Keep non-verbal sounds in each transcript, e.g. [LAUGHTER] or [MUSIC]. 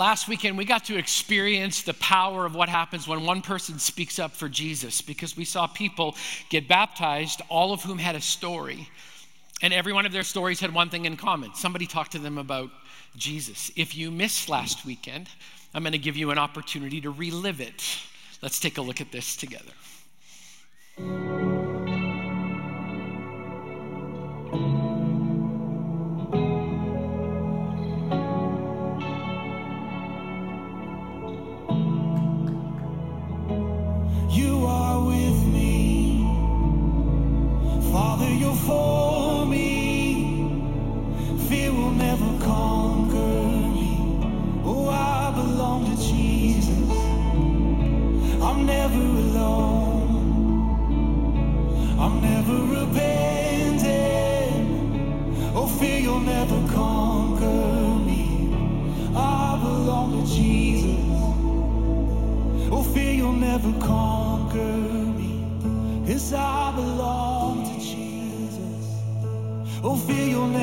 Last weekend we got to experience the power of what happens when one person speaks up for Jesus because we saw people get baptized, all of whom had a story. And every one of their stories had one thing in common somebody talked to them about Jesus. If you missed last weekend, I'm going to give you an opportunity to relive it. Let's take a look at this together.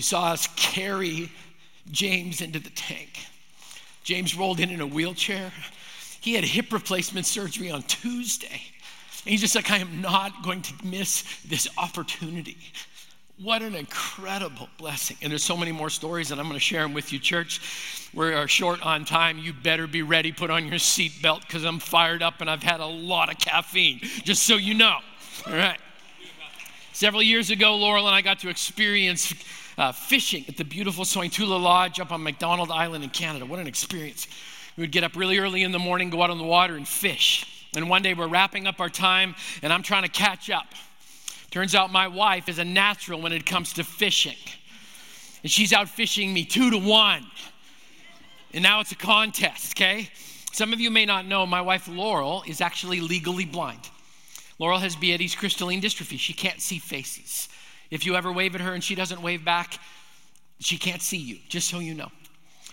saw us carry James into the tank. James rolled in in a wheelchair. He had hip replacement surgery on Tuesday. And he's just like, I am not going to miss this opportunity. What an incredible blessing. And there's so many more stories, and I'm going to share them with you, church. We are short on time. You better be ready. Put on your seatbelt because I'm fired up and I've had a lot of caffeine, just so you know. All right. Several years ago, Laurel and I got to experience uh, fishing at the beautiful Sointula Lodge up on McDonald Island in Canada. What an experience. We would get up really early in the morning, go out on the water, and fish. And one day we're wrapping up our time, and I'm trying to catch up. Turns out my wife is a natural when it comes to fishing. And she's out fishing me two to one. And now it's a contest, okay? Some of you may not know my wife Laurel is actually legally blind. Laurel has Bietti's crystalline dystrophy. She can't see faces. If you ever wave at her and she doesn't wave back, she can't see you, just so you know.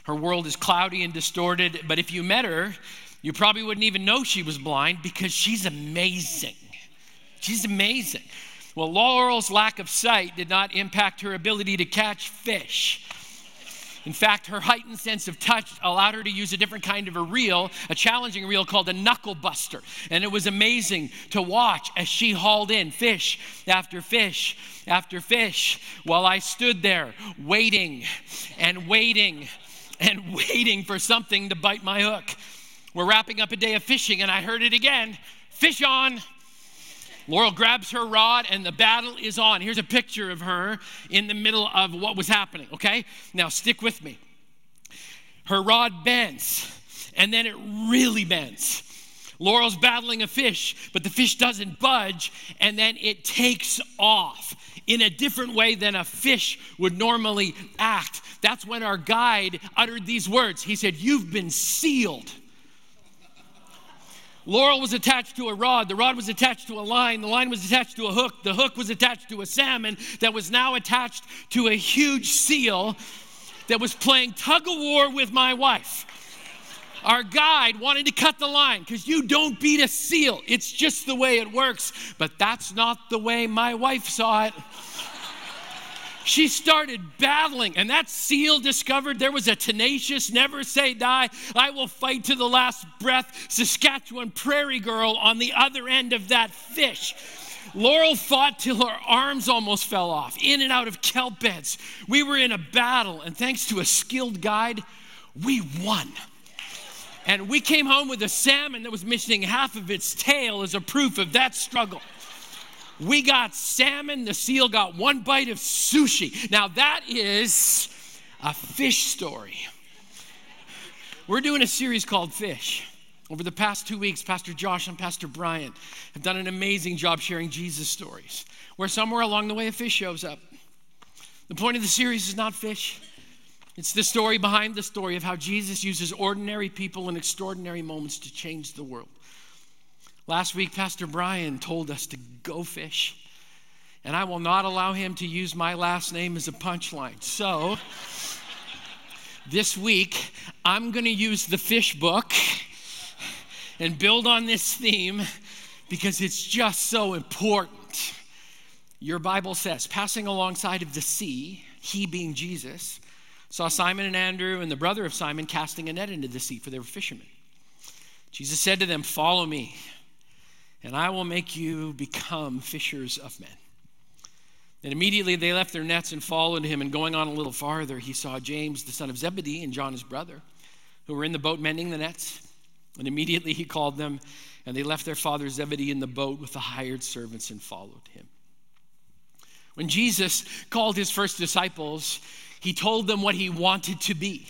Her world is cloudy and distorted, but if you met her, you probably wouldn't even know she was blind because she's amazing. She's amazing. Well, Laurel's lack of sight did not impact her ability to catch fish. In fact, her heightened sense of touch allowed her to use a different kind of a reel, a challenging reel called a knuckle buster. And it was amazing to watch as she hauled in fish after fish after fish while I stood there waiting and waiting and [LAUGHS] waiting for something to bite my hook. We're wrapping up a day of fishing, and I heard it again fish on. Laurel grabs her rod and the battle is on. Here's a picture of her in the middle of what was happening, okay? Now stick with me. Her rod bends and then it really bends. Laurel's battling a fish, but the fish doesn't budge and then it takes off in a different way than a fish would normally act. That's when our guide uttered these words. He said, You've been sealed. Laurel was attached to a rod. The rod was attached to a line. The line was attached to a hook. The hook was attached to a salmon that was now attached to a huge seal that was playing tug of war with my wife. Our guide wanted to cut the line because you don't beat a seal. It's just the way it works. But that's not the way my wife saw it. She started battling, and that seal discovered there was a tenacious, never say die, I will fight to the last breath Saskatchewan prairie girl on the other end of that fish. Laurel fought till her arms almost fell off, in and out of kelp beds. We were in a battle, and thanks to a skilled guide, we won. And we came home with a salmon that was missing half of its tail as a proof of that struggle. We got salmon, the seal got one bite of sushi. Now, that is a fish story. We're doing a series called Fish. Over the past two weeks, Pastor Josh and Pastor Brian have done an amazing job sharing Jesus stories, where somewhere along the way a fish shows up. The point of the series is not fish, it's the story behind the story of how Jesus uses ordinary people in extraordinary moments to change the world. Last week, Pastor Brian told us to go fish, and I will not allow him to use my last name as a punchline. So, this week, I'm going to use the fish book and build on this theme because it's just so important. Your Bible says, passing alongside of the sea, he being Jesus, saw Simon and Andrew and the brother of Simon casting a net into the sea, for they were fishermen. Jesus said to them, Follow me and I will make you become fishers of men. And immediately they left their nets and followed him. And going on a little farther, he saw James, the son of Zebedee, and John, his brother, who were in the boat mending the nets. And immediately he called them, and they left their father Zebedee in the boat with the hired servants and followed him. When Jesus called his first disciples, he told them what he wanted to be.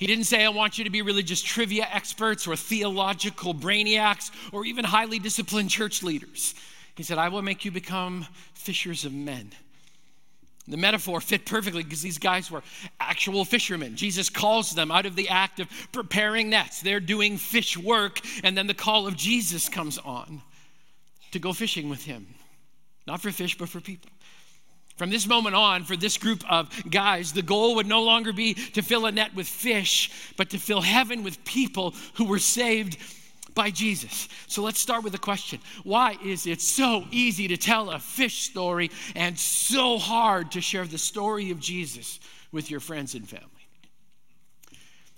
He didn't say, I want you to be religious trivia experts or theological brainiacs or even highly disciplined church leaders. He said, I will make you become fishers of men. The metaphor fit perfectly because these guys were actual fishermen. Jesus calls them out of the act of preparing nets. They're doing fish work, and then the call of Jesus comes on to go fishing with him. Not for fish, but for people. From this moment on, for this group of guys, the goal would no longer be to fill a net with fish, but to fill heaven with people who were saved by Jesus. So let's start with the question Why is it so easy to tell a fish story and so hard to share the story of Jesus with your friends and family?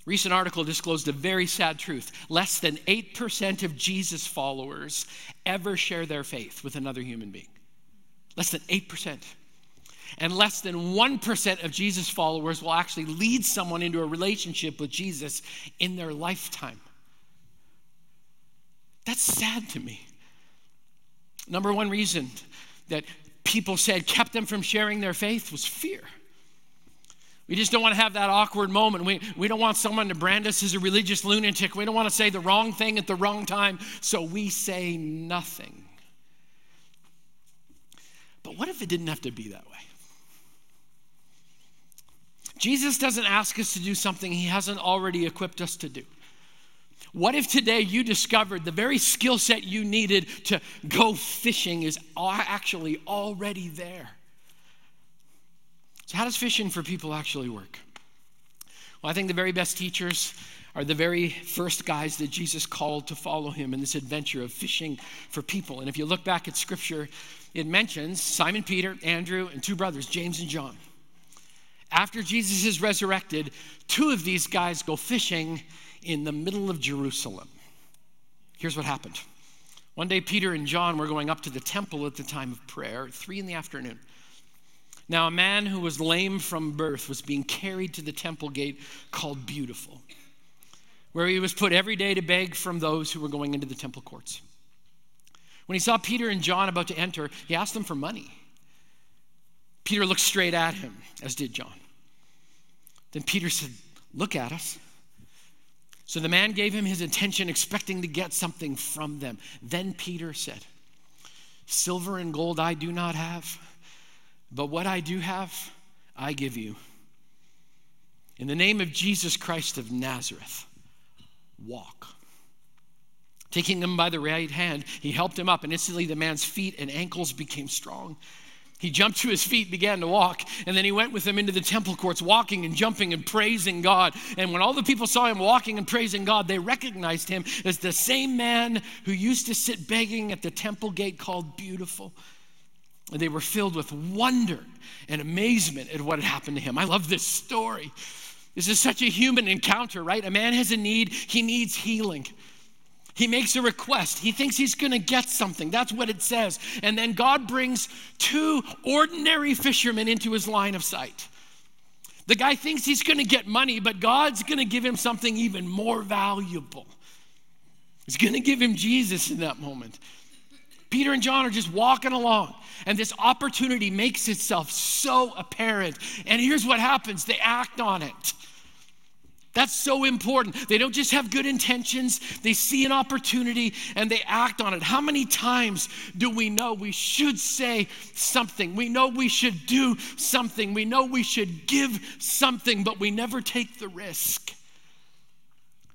Recent article disclosed a very sad truth. Less than 8% of Jesus followers ever share their faith with another human being. Less than 8% and less than 1% of Jesus' followers will actually lead someone into a relationship with Jesus in their lifetime. That's sad to me. Number one reason that people said kept them from sharing their faith was fear. We just don't want to have that awkward moment. We, we don't want someone to brand us as a religious lunatic. We don't want to say the wrong thing at the wrong time, so we say nothing. But what if it didn't have to be that way? Jesus doesn't ask us to do something he hasn't already equipped us to do. What if today you discovered the very skill set you needed to go fishing is actually already there? So, how does fishing for people actually work? Well, I think the very best teachers are the very first guys that Jesus called to follow him in this adventure of fishing for people. And if you look back at scripture, it mentions Simon Peter, Andrew, and two brothers, James and John. After Jesus is resurrected, two of these guys go fishing in the middle of Jerusalem. Here's what happened. One day, Peter and John were going up to the temple at the time of prayer, three in the afternoon. Now, a man who was lame from birth was being carried to the temple gate called Beautiful, where he was put every day to beg from those who were going into the temple courts. When he saw Peter and John about to enter, he asked them for money. Peter looked straight at him, as did John. Then Peter said, Look at us. So the man gave him his attention, expecting to get something from them. Then Peter said, Silver and gold I do not have, but what I do have, I give you. In the name of Jesus Christ of Nazareth, walk. Taking him by the right hand, he helped him up, and instantly the man's feet and ankles became strong. He jumped to his feet, began to walk, and then he went with them into the temple courts, walking and jumping and praising God. And when all the people saw him walking and praising God, they recognized him as the same man who used to sit begging at the temple gate called Beautiful. And they were filled with wonder and amazement at what had happened to him. I love this story. This is such a human encounter, right? A man has a need, he needs healing. He makes a request. He thinks he's going to get something. That's what it says. And then God brings two ordinary fishermen into his line of sight. The guy thinks he's going to get money, but God's going to give him something even more valuable. He's going to give him Jesus in that moment. Peter and John are just walking along, and this opportunity makes itself so apparent. And here's what happens they act on it. That's so important. They don't just have good intentions, they see an opportunity and they act on it. How many times do we know we should say something? We know we should do something. We know we should give something, but we never take the risk.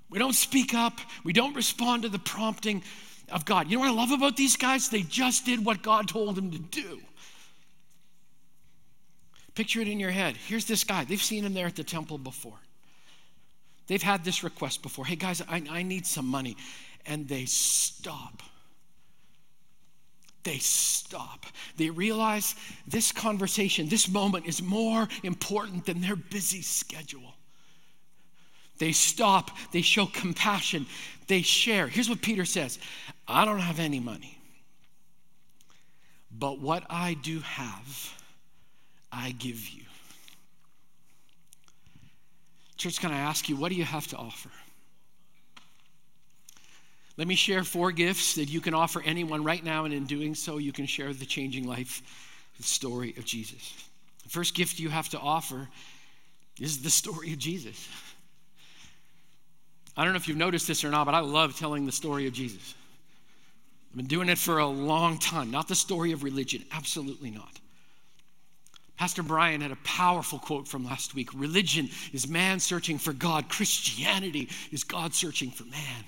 We don't speak up, we don't respond to the prompting of God. You know what I love about these guys? They just did what God told them to do. Picture it in your head. Here's this guy. They've seen him there at the temple before. They've had this request before hey, guys, I, I need some money. And they stop. They stop. They realize this conversation, this moment is more important than their busy schedule. They stop, they show compassion, they share. Here's what Peter says I don't have any money, but what I do have, I give you. Church, can I ask you, what do you have to offer? Let me share four gifts that you can offer anyone right now, and in doing so, you can share the changing life, the story of Jesus. The first gift you have to offer is the story of Jesus. I don't know if you've noticed this or not, but I love telling the story of Jesus. I've been doing it for a long time, not the story of religion, absolutely not. Pastor Brian had a powerful quote from last week Religion is man searching for God, Christianity is God searching for man.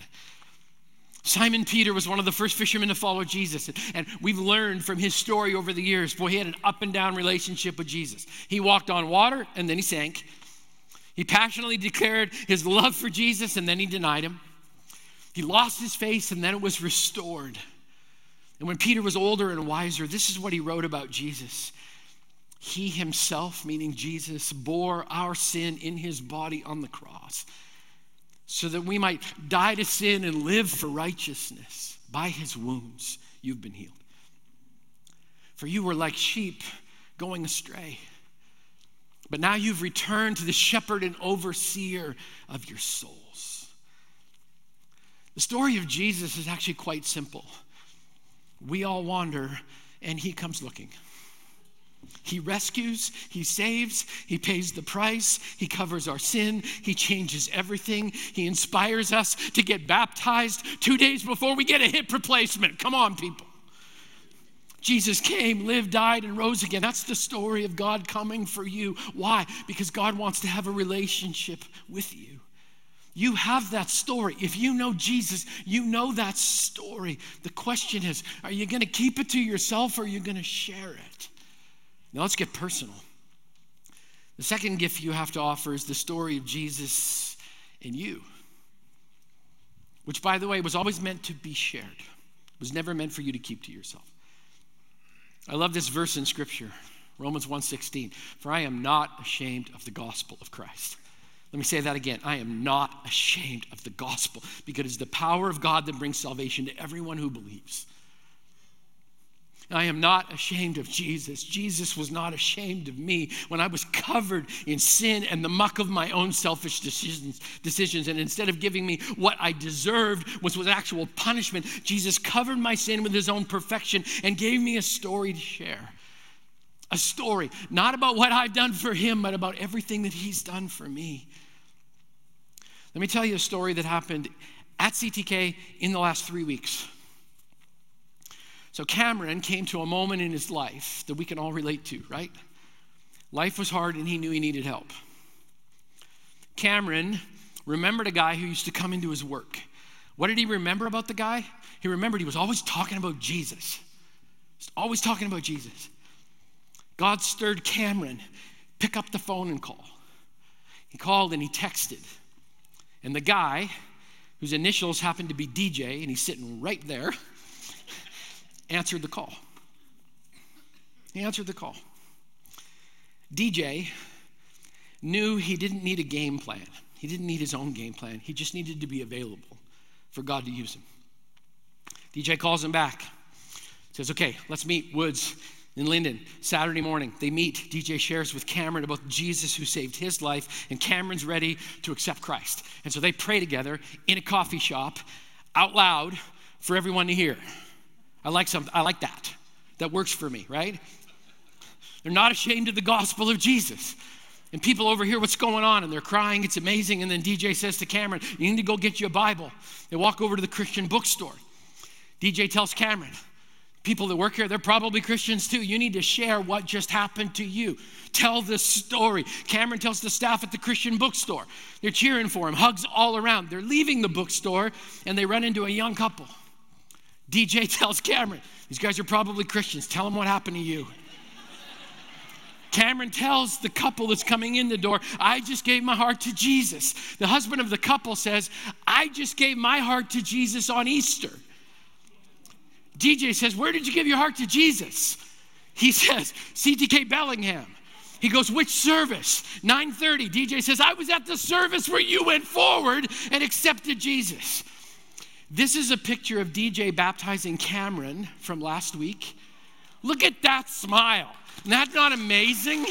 Simon Peter was one of the first fishermen to follow Jesus. And we've learned from his story over the years, boy, he had an up and down relationship with Jesus. He walked on water and then he sank. He passionately declared his love for Jesus and then he denied him. He lost his face and then it was restored. And when Peter was older and wiser, this is what he wrote about Jesus. He himself, meaning Jesus, bore our sin in his body on the cross so that we might die to sin and live for righteousness. By his wounds, you've been healed. For you were like sheep going astray. But now you've returned to the shepherd and overseer of your souls. The story of Jesus is actually quite simple. We all wander, and he comes looking. He rescues, He saves, He pays the price, He covers our sin, He changes everything, He inspires us to get baptized two days before we get a hip replacement. Come on, people. Jesus came, lived, died, and rose again. That's the story of God coming for you. Why? Because God wants to have a relationship with you. You have that story. If you know Jesus, you know that story. The question is are you going to keep it to yourself or are you going to share it? Now let's get personal. The second gift you have to offer is the story of Jesus and you. which, by the way, was always meant to be shared, it was never meant for you to keep to yourself. I love this verse in Scripture, Romans 1:16. For I am not ashamed of the gospel of Christ. Let me say that again. I am not ashamed of the gospel because it's the power of God that brings salvation to everyone who believes. I am not ashamed of Jesus. Jesus was not ashamed of me when I was covered in sin and the muck of my own selfish decisions. decisions. And instead of giving me what I deserved, which was actual punishment, Jesus covered my sin with his own perfection and gave me a story to share. A story, not about what I've done for him, but about everything that he's done for me. Let me tell you a story that happened at CTK in the last three weeks. So Cameron came to a moment in his life that we can all relate to, right? Life was hard and he knew he needed help. Cameron remembered a guy who used to come into his work. What did he remember about the guy? He remembered he was always talking about Jesus. Always talking about Jesus. God stirred Cameron, pick up the phone and call. He called and he texted. And the guy, whose initials happened to be DJ, and he's sitting right there, answered the call. He answered the call. DJ knew he didn't need a game plan. He didn't need his own game plan. He just needed to be available for God to use him. DJ calls him back. Says, okay, let's meet Woods in Lynden Saturday morning. They meet. DJ shares with Cameron about Jesus who saved his life, and Cameron's ready to accept Christ. And so they pray together in a coffee shop out loud for everyone to hear. I like something, I like that. That works for me, right? They're not ashamed of the gospel of Jesus. And people overhear what's going on and they're crying, it's amazing. And then DJ says to Cameron, You need to go get you a Bible. They walk over to the Christian bookstore. DJ tells Cameron, People that work here, they're probably Christians too. You need to share what just happened to you. Tell the story. Cameron tells the staff at the Christian bookstore. They're cheering for him, hugs all around. They're leaving the bookstore and they run into a young couple. DJ [LAUGHS] tells Cameron, These guys are probably Christians. Tell them what happened to you. Cameron tells the couple that's coming in the door, I just gave my heart to Jesus. The husband of the couple says, I just gave my heart to Jesus on Easter. DJ says, Where did you give your heart to Jesus? He [LAUGHS] says, CTK Bellingham. He goes, which service? 9:30. DJ says, I was at the service where you went forward and accepted Jesus. This is a picture of DJ baptizing Cameron from last week. Look at that smile. Isn't that not amazing?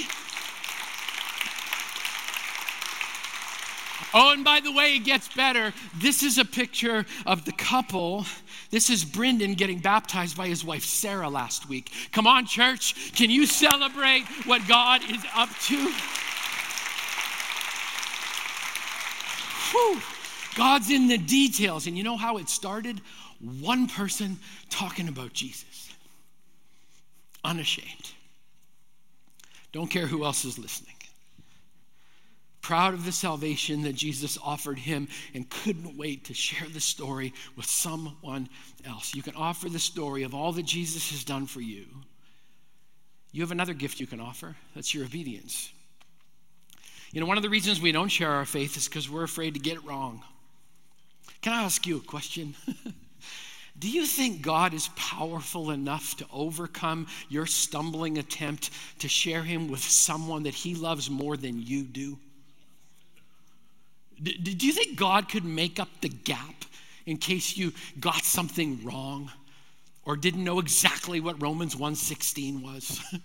Oh, and by the way, it gets better. This is a picture of the couple. This is Brendan getting baptized by his wife Sarah last week. Come on, church. Can you celebrate what God is up to? Whew. God's in the details. And you know how it started? One person talking about Jesus. Unashamed. Don't care who else is listening. Proud of the salvation that Jesus offered him and couldn't wait to share the story with someone else. You can offer the story of all that Jesus has done for you. You have another gift you can offer that's your obedience. You know, one of the reasons we don't share our faith is because we're afraid to get it wrong. Can I ask you a question? [LAUGHS] Do you think God is powerful enough to overcome your stumbling attempt to share Him with someone that He loves more than you do? Do you think God could make up the gap in case you got something wrong or didn't know exactly what Romans 1:16 was? [LAUGHS]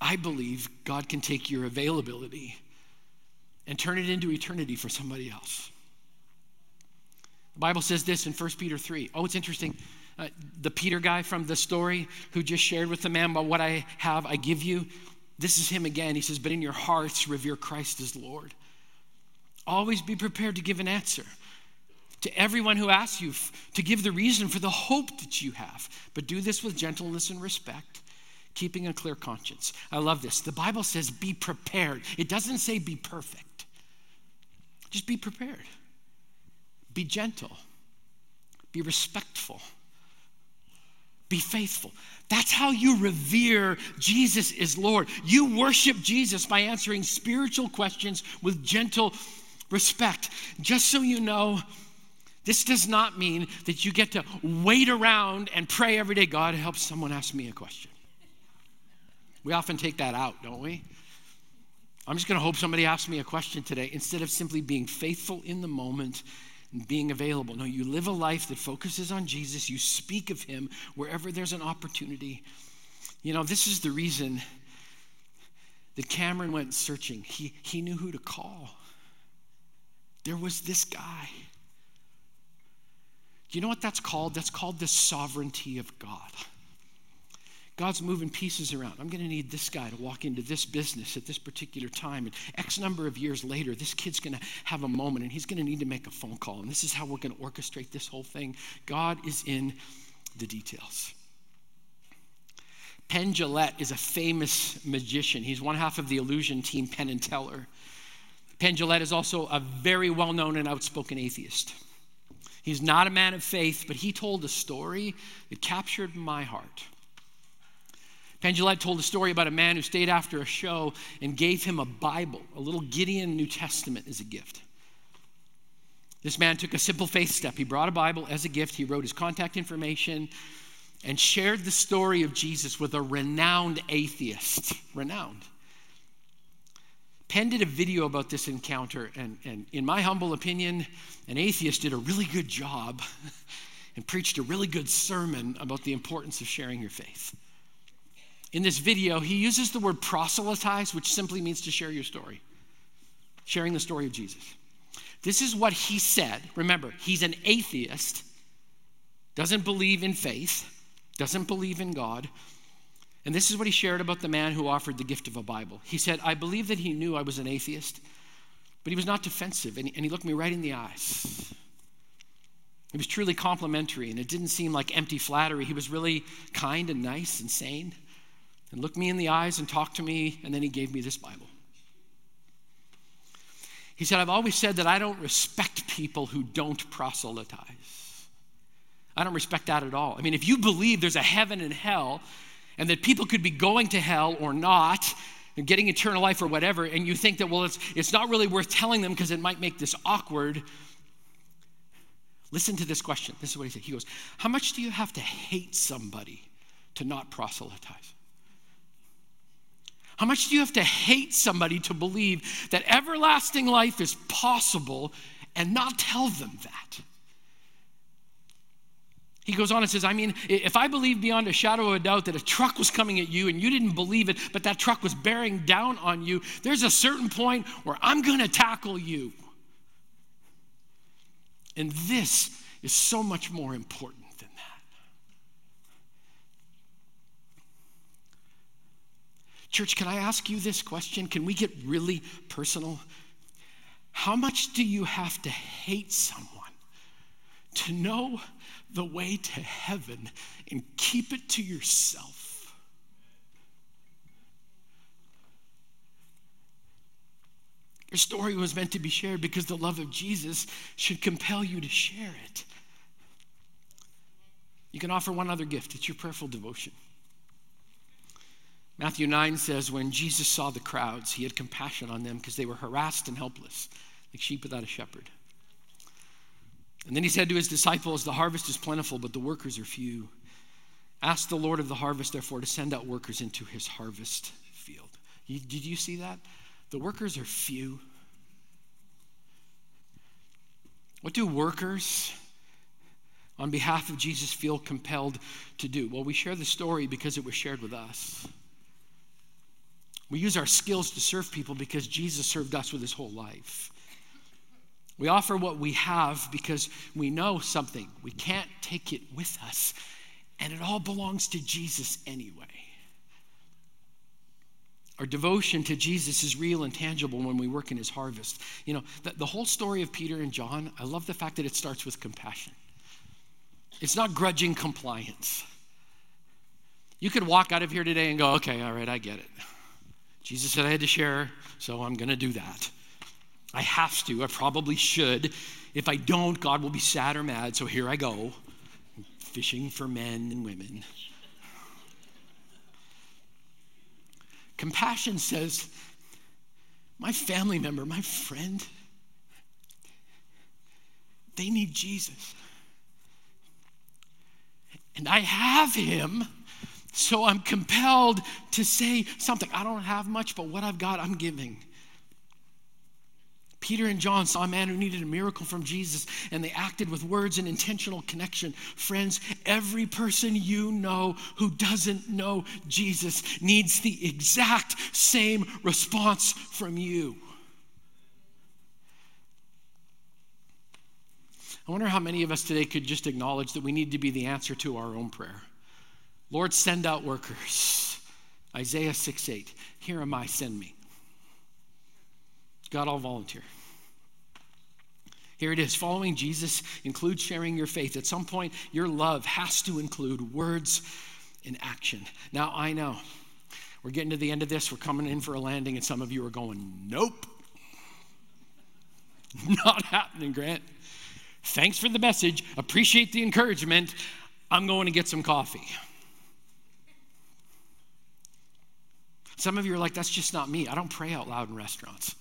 I believe God can take your availability and turn it into eternity for somebody else. The Bible says this in 1 Peter 3. Oh, it's interesting. Uh, the Peter guy from the story who just shared with the man about what I have, I give you. This is him again. He says, But in your hearts, revere Christ as Lord. Always be prepared to give an answer to everyone who asks you to give the reason for the hope that you have. But do this with gentleness and respect, keeping a clear conscience. I love this. The Bible says, Be prepared. It doesn't say be perfect, just be prepared. Be gentle, be respectful, be faithful. That's how you revere Jesus is Lord. You worship Jesus by answering spiritual questions with gentle Respect. Just so you know, this does not mean that you get to wait around and pray every day, God, help someone ask me a question. We often take that out, don't we? I'm just going to hope somebody asks me a question today instead of simply being faithful in the moment being available. No, you live a life that focuses on Jesus. You speak of him wherever there's an opportunity. You know, this is the reason that Cameron went searching. He, he knew who to call. There was this guy. Do you know what that's called? That's called the sovereignty of God. God's moving pieces around. I'm going to need this guy to walk into this business at this particular time. And X number of years later, this kid's going to have a moment and he's going to need to make a phone call. And this is how we're going to orchestrate this whole thing. God is in the details. Penn Jillette is a famous magician. He's one half of the illusion team, Penn and Teller. Penn Jillette is also a very well known and outspoken atheist. He's not a man of faith, but he told a story that captured my heart. Penn told a story about a man who stayed after a show and gave him a Bible, a little Gideon New Testament, as a gift. This man took a simple faith step. He brought a Bible as a gift, he wrote his contact information, and shared the story of Jesus with a renowned atheist. Renowned. Penn did a video about this encounter, and, and in my humble opinion, an atheist did a really good job [LAUGHS] and preached a really good sermon about the importance of sharing your faith. In this video, he uses the word proselytize, which simply means to share your story, sharing the story of Jesus. This is what he said. Remember, he's an atheist, doesn't believe in faith, doesn't believe in God, and this is what he shared about the man who offered the gift of a Bible. He said, I believe that he knew I was an atheist, but he was not defensive, and he, looked me right in the eyes. He was truly complimentary, and it didn't seem like empty flattery. He was really kind and nice and sane, and looked me in the eyes and talked to me, and then he gave me this Bible. He said, I've always said that I don't respect people who don't proselytize. I don't respect that at all. I mean, if you believe there's a heaven and hell, and that people could be going to hell or not and getting eternal life or whatever, and you think that, well, it's, it's not really worth telling them because it might make this awkward. Listen to this question. This is what he said. He goes, How much do you have to hate somebody to not proselytize? How much do you have to hate somebody to believe that everlasting life is possible and not tell them that? He goes on and says, I mean, if I believe beyond a shadow of a doubt that a truck was coming at you and you didn't believe it, but that truck was bearing down on you, there's a certain point where I'm going to tackle you. And this is so much more important than that. Church, can I ask you this question? Can we get really personal? How much do you have to hate someone to know? the way to heaven and keep it to yourself. Your story was meant to be shared because the love of Jesus should compel you to share it. You can offer one other gift it's your prayerful devotion. Matthew 9 says, When Jesus saw the crowds, he had compassion on them because they were harassed and helpless, like sheep without a shepherd. And then he said to his disciples, The harvest is plentiful, but the workers are few. Ask the Lord of the harvest, therefore, to send out workers into his harvest field. You, did you see that? The workers are few. What do workers on behalf of Jesus feel compelled to do? Well, we share the story because it was shared with us. We use our skills to serve people because Jesus served us with his whole life. We offer what we have because we know something. We can't take it with us, and it all belongs to Jesus anyway. Our devotion to Jesus is real and tangible when we work in his harvest. You know, the, the whole story of Peter and John, I love the fact that it starts with compassion. It's not grudging compliance. You could walk out of here today and go, okay, all right, I get it. Jesus said I had to share, so I'm going to do that. I have to, I probably should. If I don't, God will be sad or mad, so here I go, fishing for men and women. Compassion says, my family member, my friend, They need Jesus. And I have him, so I'm compelled to say something. I don't have much, but what I've got, I'm giving. Peter and John saw a man who needed a miracle from Jesus, and they acted with words and intentional connection. Friends, every person you know who doesn't know Jesus needs the exact same response from you. I wonder how many of us today could just acknowledge that we need to be the answer to our own prayer. Lord, send out workers. Isaiah 6 8. Here am I, send me. God, I'll volunteer. Here it is. Following Jesus includes sharing your faith. At some point, your love has to include words and action. Now, I know we're getting to the end of this. We're coming in for a landing, and some of you are going, nope. [LAUGHS] Not happening, Grant. Thanks for the message. Appreciate the encouragement. I'm going to get some coffee. Some of you are like, that's just not me. I don't pray out loud in restaurants.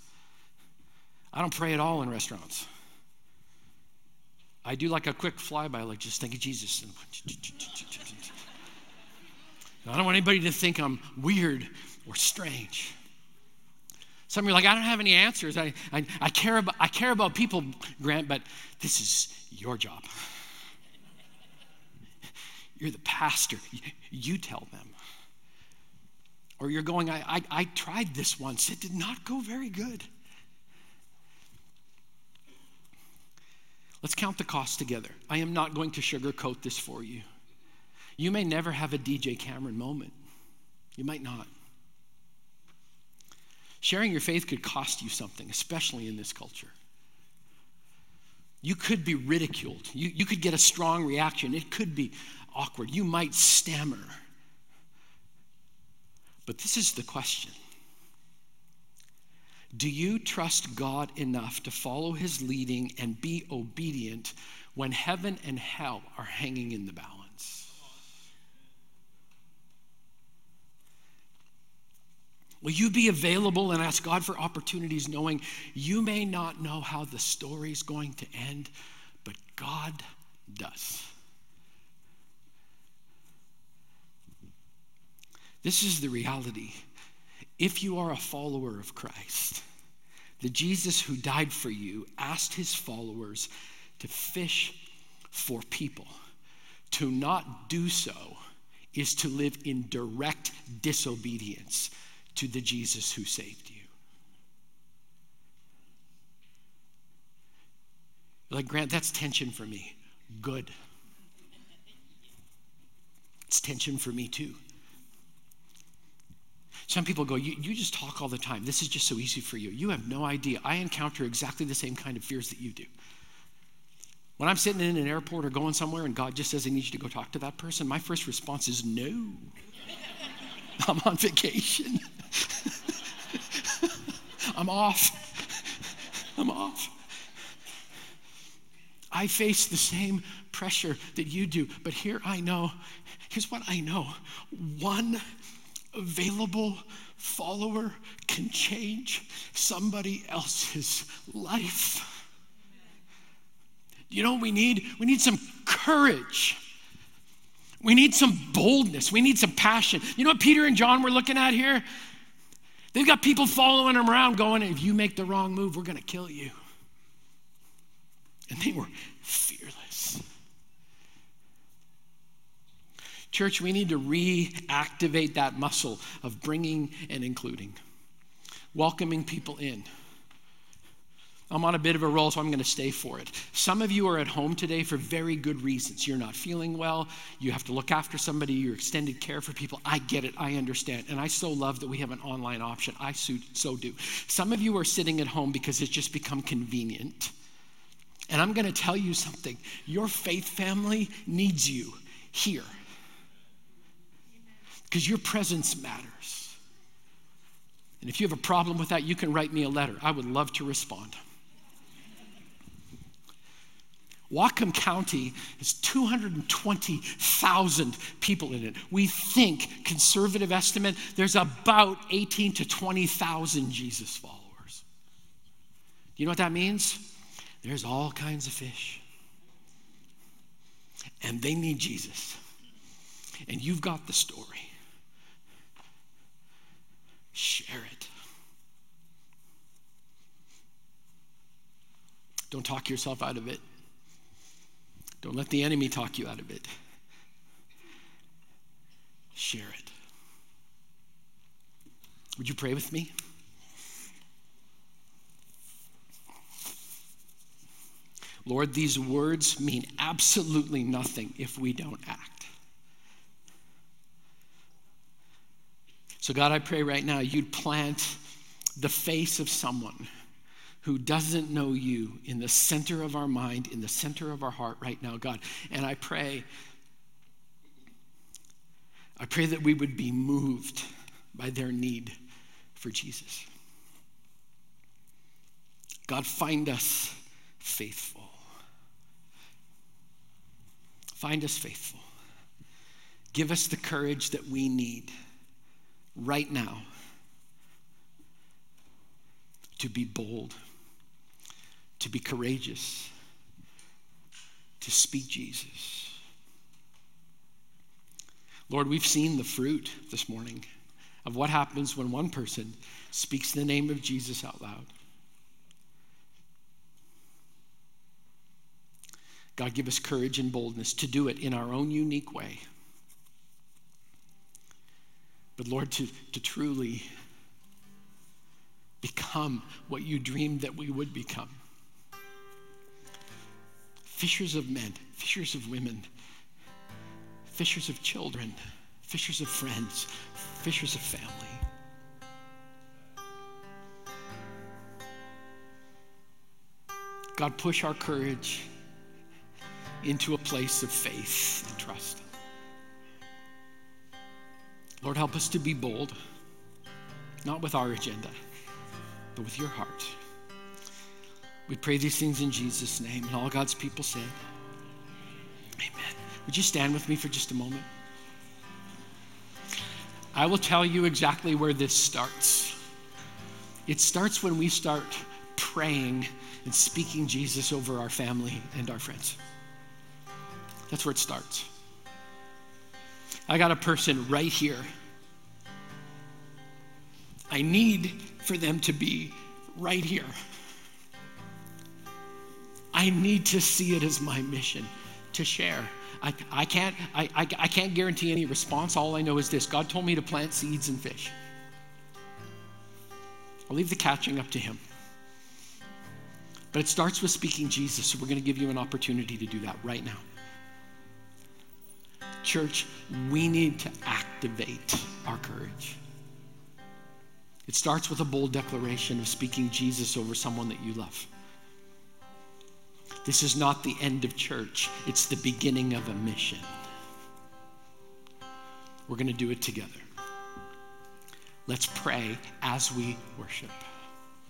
I don't pray at all in restaurants. I do like a quick flyby, like just think of Jesus. I don't want anybody to think I'm weird or strange. Some of you are like, I don't have any answers. I, I, I, care about, I care about people, Grant, but this is your job. You're the pastor. You tell them. Or you're going, I, I, I tried this once. It did not go very good. Let's count the cost together. I am not going to sugarcoat this for you. You may never have a DJ Cameron moment. You might not. Sharing your faith could cost you something, especially in this culture. You could be ridiculed. You, you could get a strong reaction. It could be awkward. You might stammer. But this is the question Do you trust God enough to follow his leading and be obedient when heaven and hell are hanging in the balance? Will you be available and ask God for opportunities, knowing you may not know how the story is going to end, but God does? This is the reality. If you are a follower of Christ, the Jesus who died for you asked his followers to fish for people. To not do so is to live in direct disobedience to the Jesus who saved you. Like, Grant, that's tension for me. Good. It's tension for me too. Some people go, you, you just talk all the time. This is just so easy for you. You have no idea. I encounter exactly the same kind of fears that you do. When I'm sitting in an airport or going somewhere and God just says, I need you to go talk to that person, my first response is no. [LAUGHS] I'm on vacation. [LAUGHS] I'm off. I'm off. I face the same pressure that you do, but here I know, here's what I know one available follower can change somebody else's life. You know what we need? We need some courage. We need some boldness. We need some passion. You know what Peter and John were looking at here? They've got people following them around going, if you make the wrong move, we're going to kill you. And they were Church, we need to reactivate that muscle of bringing and including, welcoming people in. I'm on a bit of a roll, so I'm going to stay for it. Some of you are at home today for very good reasons. You're not feeling well. You have to look after somebody. You're extended care for people. I get it. I understand. And I so love that we have an online option. I so do. Some of you are sitting at home because it's just become convenient. And I'm going to tell you something your faith family needs you here because your presence matters. And if you have a problem with that, you can write me a letter. I would love to respond. Whatcom County has 220,000 people in it. We think, conservative estimate, there's about 18 to 20,000 Jesus followers. Do you know what that means? There's all kinds of fish. and they need Jesus. And you've got the story. Share it. Don't talk yourself out of it. Don't let the enemy talk you out of it. Share it. Would you pray with me? Lord, these words mean absolutely nothing if we don't act. So, God, I pray right now you'd plant the face of someone who doesn't know you in the center of our mind, in the center of our heart right now, God. And I pray, I pray that we would be moved by their need for Jesus. God, find us faithful. Find us faithful. Give us the courage that we need right now to be bold, to be courageous, to speak Jesus. Lord, we've seen the fruit this morning of what happens when one person speaks the name of Jesus out loud. God, give us courage and boldness to do it in our own unique way. But Lord, to, to truly become what you dreamed that we would become fishers of men, fishers of women, fishers of children, fishers of friends, fishers of family. God, push our courage into a place of faith and trust. Lord, help us to be bold, not with our agenda, but with your heart. We pray these things in Jesus' name. And all God's people said, Amen. Would you stand with me for just a moment? I will tell you exactly where this starts. It starts when we start praying and speaking Jesus over our family and our friends. That's where it starts. I got a person right here. I need for them to be right here. I need to see it as my mission to share. I, I, can't, I, I, I can't guarantee any response. All I know is this God told me to plant seeds and fish. I'll leave the catching up to Him. But it starts with speaking Jesus, so we're going to give you an opportunity to do that right now. Church, we need to activate our courage. It starts with a bold declaration of speaking Jesus over someone that you love. This is not the end of church, it's the beginning of a mission. We're going to do it together. Let's pray as we worship.